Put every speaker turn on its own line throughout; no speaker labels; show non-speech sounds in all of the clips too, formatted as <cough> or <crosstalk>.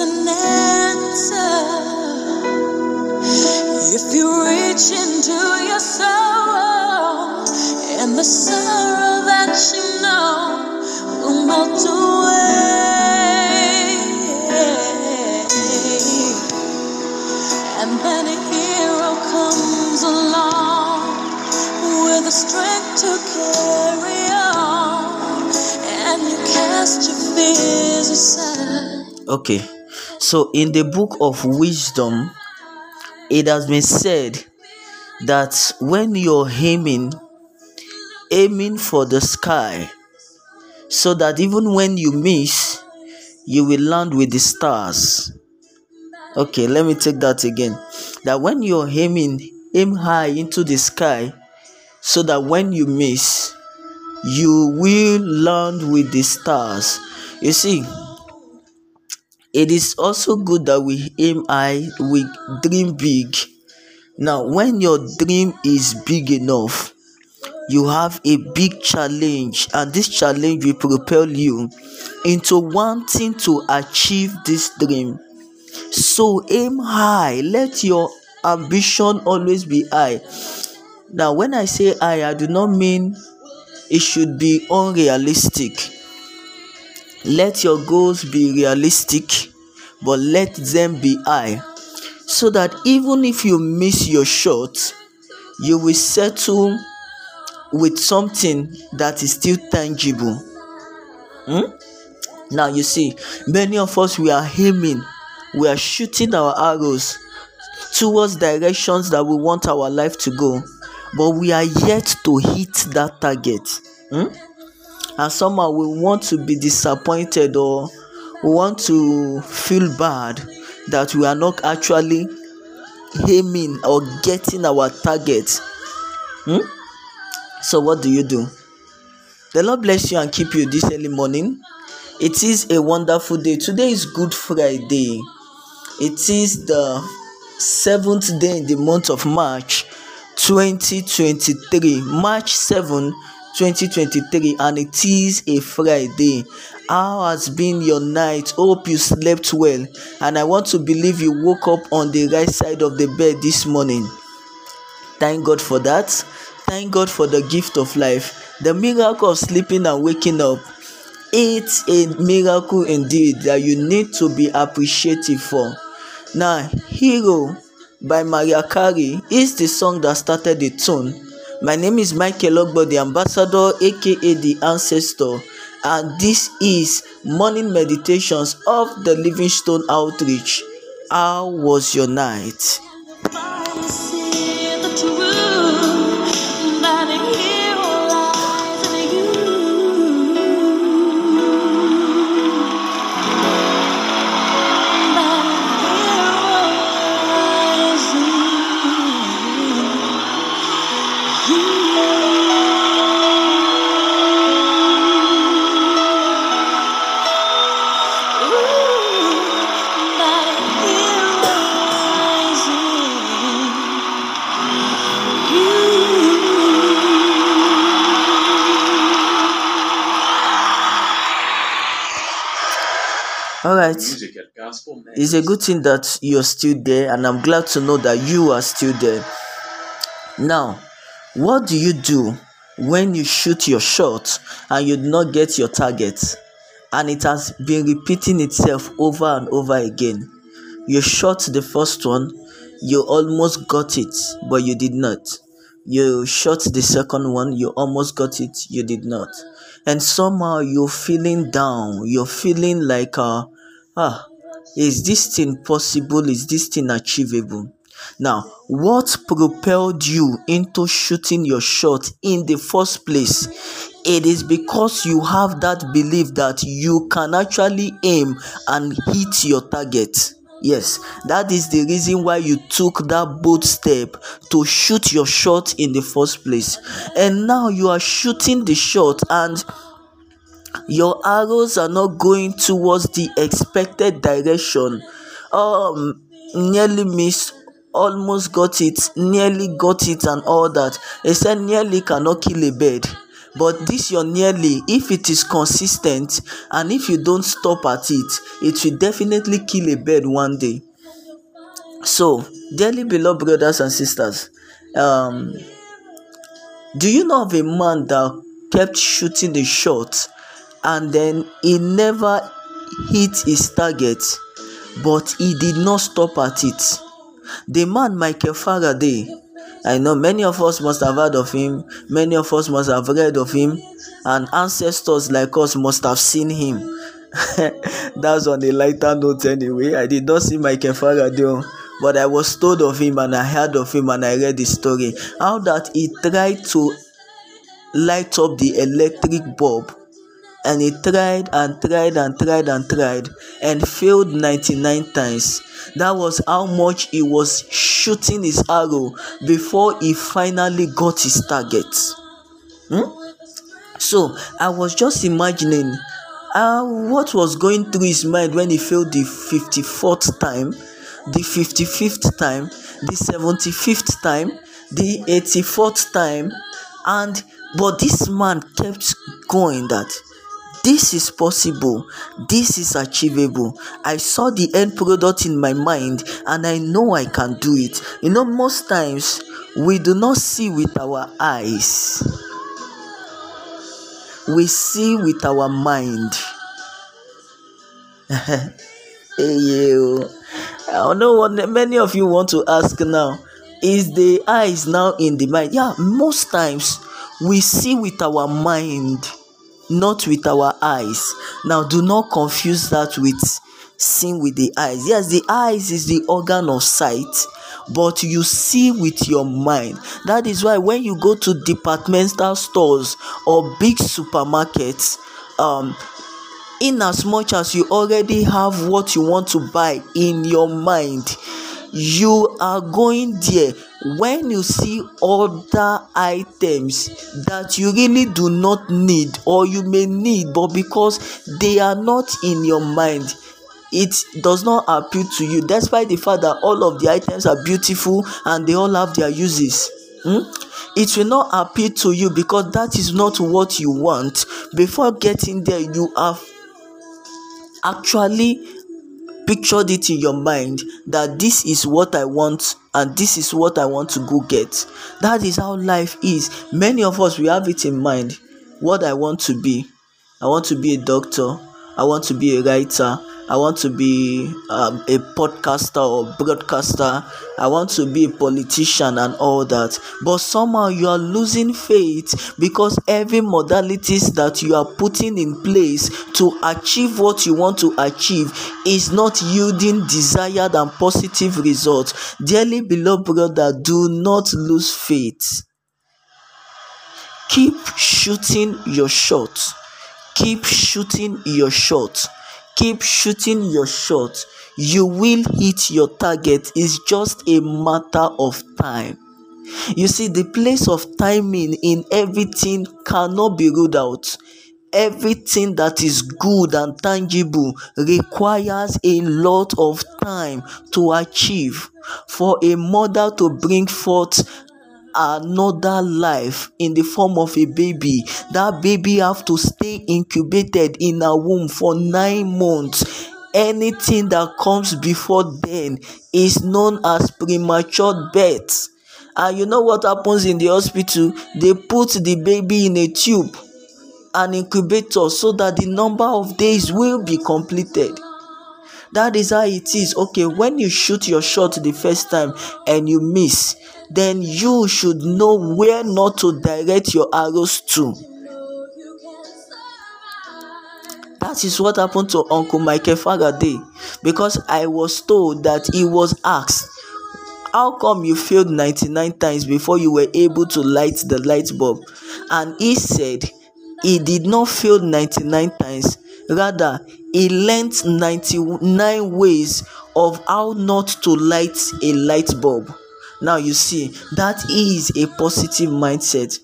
answer. If you reach into your soul, and the sorrow that you know will melt away, and then a hero comes along with the strength to carry on, and you cast your fears aside.
Okay, so in the book of wisdom, it has been said that when you're aiming, aiming for the sky, so that even when you miss, you will land with the stars. Okay, let me take that again. That when you're aiming, aim high into the sky, so that when you miss, you will land with the stars. You see, it is also good that we aim high, we dream big. Now, when your dream is big enough, you have a big challenge, and this challenge will propel you into wanting to achieve this dream. So, aim high, let your ambition always be high. Now, when I say high, I do not mean it should be unrealistic. Let your goals be realistic, but let them be high so that even if you miss your shot, you will settle with something that is still tangible. Hmm? Now, you see, many of us we are aiming, we are shooting our arrows towards directions that we want our life to go, but we are yet to hit that target. Hmm? And somehow we want to be disappointed or we want to feel bad that we are not actually aiming or getting our target. Hmm? So, what do you do? The Lord bless you and keep you this early morning. It is a wonderful day. Today is Good Friday. It is the seventh day in the month of March 2023. March 7, 2023, and it is a Friday. How has been your night? Hope you slept well, and I want to believe you woke up on the right side of the bed this morning. Thank God for that. Thank God for the gift of life. The miracle of sleeping and waking up. It's a miracle indeed that you need to be appreciative for. Now, Hero by Mariah Carey is the song that started the tune. My name is Michael Ogbo, the ambassador, aka the ancestor, and this is morning meditations of the Livingstone Outreach. How was your night? Right. It's a good thing that you're still there, and I'm glad to know that you are still there. Now, what do you do when you shoot your shot and you do not get your target? And it has been repeating itself over and over again. You shot the first one, you almost got it, but you did not. You shot the second one, you almost got it, you did not. And somehow you're feeling down, you're feeling like, uh, ah, is this thing possible? Is this thing achievable? Now, what propelled you into shooting your shot in the first place? It is because you have that belief that you can actually aim and hit your target. Yes, that is the reason why you took that bold step to shoot your shot in the first place. And now you are shooting the shot and your arrows are not going towards the expected direction. Um nearly missed almost got it nearly got it and all that. They said nearly cannot kill a bird. But this your nearly if it is consistent and if you don't stop at it it will definitely kill a bird one day. So dearly beloved brothers and sisters um do you know of a man that kept shooting the shot and then he never hit his target but he did not stop at it the man michael faraday I know many of us must have heard of him, many of us must have read of him, and ancestors like us must have seen him. <laughs> That's on a lighter note, anyway. I did not see Michael Faraday, oh, but I was told of him and I heard of him and I read the story. How that he tried to light up the electric bulb and he tried and tried and tried and tried and failed 99 times. That was how much he was shooting his arrow before he finally got his target. Hmm? So I was just imagining uh, what was going through his mind when he failed the 54th time, the 55th time, the 75th time, the 84th time, and but this man kept going that this is possible. This is achievable. I saw the end product in my mind and i know i can do it. You know most times we do not see with our eyes. We see with our mind. <laughs> Hey i know what many of you want to ask now. Is the eyes now in the mind? Yeah most times we see with our mind not with our eyes. Now, do not confuse that with seeing with the eyes. Yes, the eyes is the organ of sight, but you see with your mind. That is why when you go to departmental stores or big supermarkets, um, in as much as you already have what you want to buy in your mind, you are going there when you see other items that you really do not need or you may need but because they are not in your mind it does not appeal to you despite the fact that all of the items are beautiful and they all have their uses hmm? it will not appeal to you because that is not what you want before getting there you have actually pictured it in your mind that this is what I want and this is what I want to go get. That is how life is. Many of us we have it in mind what I want to be. I want to be a doctor, I want to be a writer, I want to be um, a podcaster or broadcaster. I want to be a politician and all that. But somehow you are losing faith because every modalities that you are putting in place to achieve what you want to achieve is not yielding desired and positive results. Dearly beloved brother, do not lose faith. Keep shooting your shot. Keep shooting your shot keep shooting your shot you will hit your target. It's just a matter of time. You see the place of timing in everything cannot be ruled out. Everything that is good and tangible requires a lot of time to achieve. For a mother to bring forth another life in the form of a baby. That baby have to stay incubated in a womb for nine months. Anything that comes before then is known as premature birth. And you know what happens in the hospital? They put the baby in a tube an incubator so that the number of days will be completed that is how it is okay when you shoot your shot the first time and you miss then you should know where not to direct your arrows to. That is what happened to Uncle Michael Faraday because I was told that he was asked, How come you failed 99 times before you were able to light the light bulb? And he said he did not fail 99 times, rather, he learned 99 ways of how not to light a light bulb. Now you see, that is a positive mindset.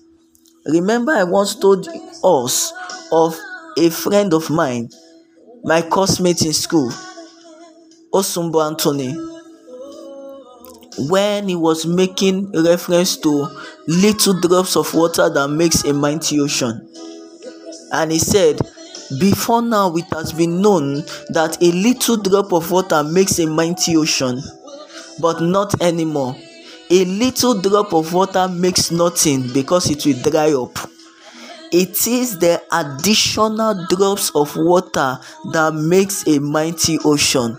Remember, I once told us of a friend of mine, my classmate in school, Osumbo Anthony. when he was making reference to little drops of water that makes a mighty ocean. And he said, Before now, it has been known that a little drop of water makes a mighty ocean, but not anymore. A little drop of water makes nothing because it will dry up. It is the additional drops of water that makes a mighty ocean.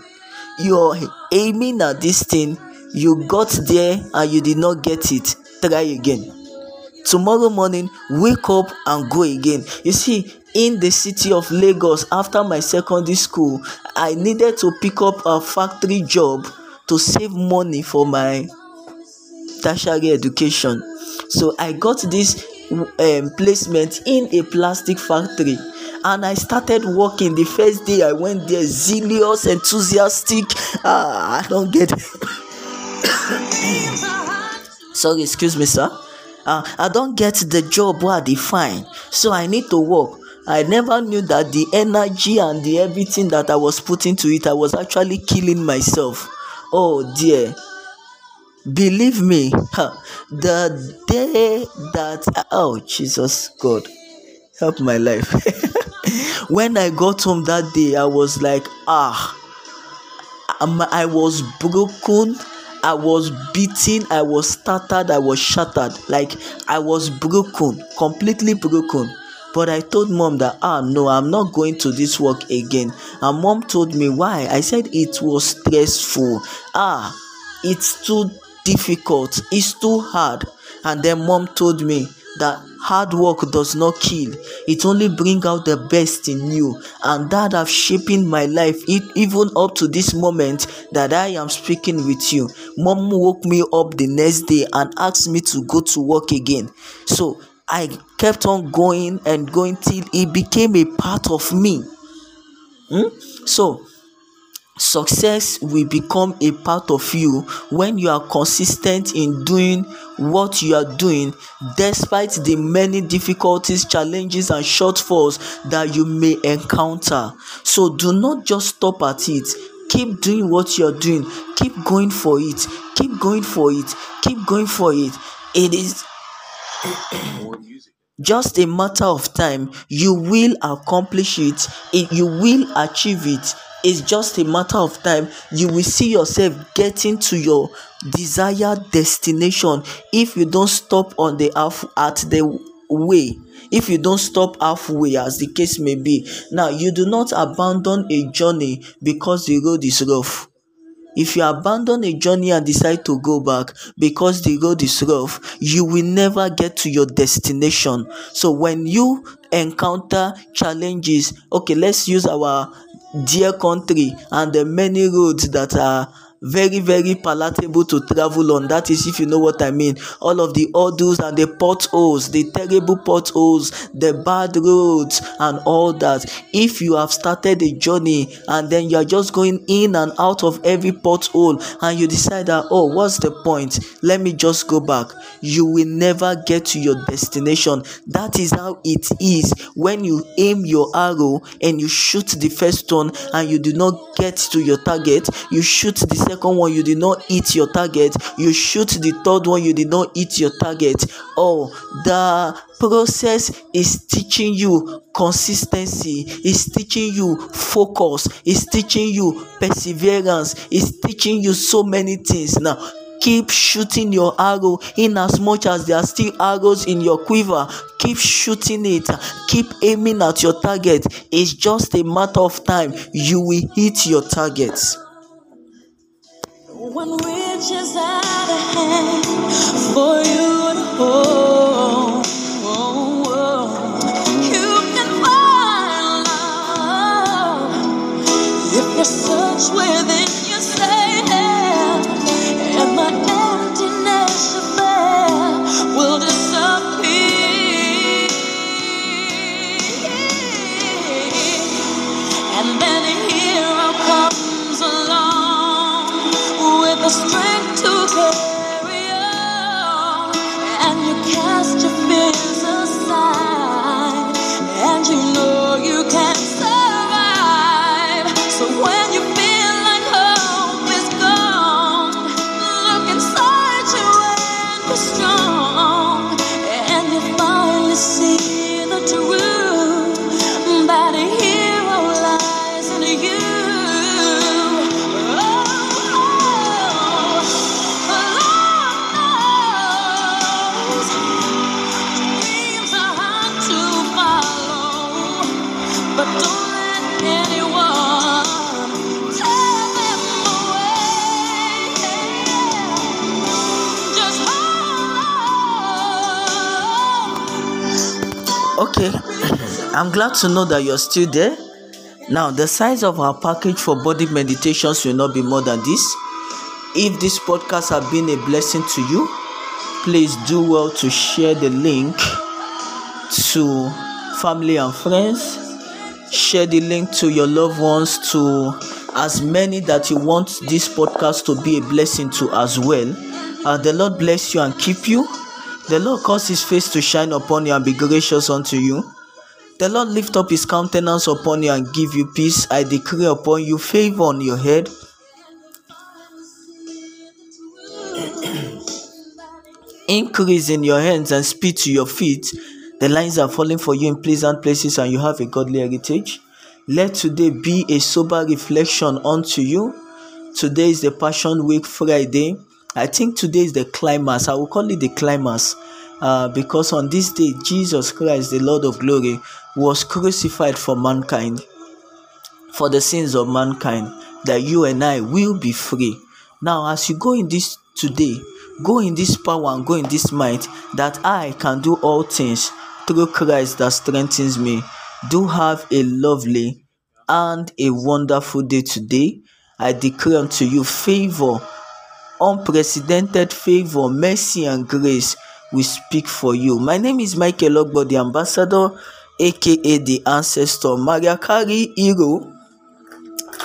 You're aiming at this thing, you got there and you did not get it. Try again. Tomorrow morning, wake up and go again. You see, in the city of Lagos, after my secondary school, I needed to pick up a factory job to save money for my tertiary education. So I got this um, placement in a plastic factory and I started working. The first day I went there, zealous, enthusiastic. Ah, I don't get. <coughs> Sorry, excuse me, sir. Uh, I don't get the job where they find, so I need to work. I never knew that the energy and the everything that I was putting to it, I was actually killing myself. Oh dear, believe me the day that oh jesus god help my life. <laughs> When i got home that day i was like ah I'm, I was broken i was beaten i was started i was shattered. Like i was broken completely broken but i told mom that ah no i'm not going to this work again. And mom told me why. I said it was stressful. Ah it's too difficult. It's too hard. And then mom told me that hard work does not kill. It only bring out the best in you. And that have shaping my life it, even up to this moment that i am speaking with you. Mom woke me up the next day and asked me to go to work again. So i kept on going and going till it became a part of me hmm? so Success will become a part of you when you are consistent in doing what you are doing despite the many difficulties, challenges, and shortfalls that you may encounter. So do not just stop at it. Keep doing what you're doing. Keep going for it. Keep going for it. Keep going for it. It is just a matter of time. You will accomplish it. you will achieve it. It's just a matter of time. You will see yourself getting to your desired destination. If you don't stop on the half at the way if you don't stop halfway as the case may be. Now you do not abandon a journey because the road is rough if you abandon a journey and decide to go back because the road is rough you will never get to your destination. So when you encounter challenges okay let's use our dear country and the many roads that are very very palatable to travel on. That is if you know what i mean. All of the hurdles and the potholes the terrible potholes the bad roads and all that. If you have started a journey and then you are just going in and out of every pothole and you decide that oh what's the point? Let me just go back. You will never get to your destination. That is how it is. When you aim your arrow and you shoot the first one and you do not get to your target you shoot the second one you did not hit your target. You shoot the third one you did not hit your target. Oh the process is teaching you consistency is teaching you focus is teaching you perseverance is teaching you so many things. Now keep shooting your arrow in as much as there are still arrows in your quiver. Keep shooting it. Keep aiming at your target. It's just a matter of time you will hit your targets when riches out of hand for you to hold. Oh, oh. You can find love if you search within Glad to know that you're still there. Now, the size of our package for body meditations will not be more than this. If this podcast has been a blessing to you, please do well to share the link to family and friends. Share the link to your loved ones, to as many that you want this podcast to be a blessing to as well. Uh, the Lord bless you and keep you. The Lord cause his face to shine upon you and be gracious unto you. The Lord lift up his countenance upon you and give you peace. I decree upon you favor on your head. <clears throat> Increase in your hands and speed to your feet. The lines are falling for you in pleasant places and you have a godly heritage. Let today be a sober reflection unto you. Today is the Passion Week Friday. I think today is the climax. I will call it the climax uh, because on this day, Jesus Christ, the Lord of glory, was crucified for mankind, for the sins of mankind, that you and I will be free. Now, as you go in this today, go in this power and go in this might, that I can do all things through Christ that strengthens me. Do have a lovely and a wonderful day today. I declare unto you favor, unprecedented favor, mercy, and grace will speak for you. My name is Michael Ogbo, the ambassador, aka the ancestor. Mariah Carey Hero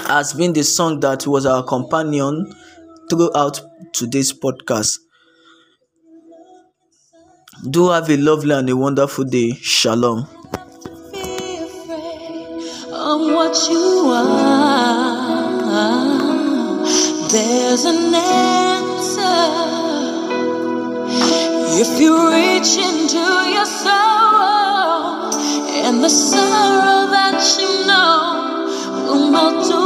has been the song that was our companion throughout today's podcast. Do have a lovely and a wonderful day. Shalom.
There's an answer if you reach into your soul, and the sorrow that you know will melt away.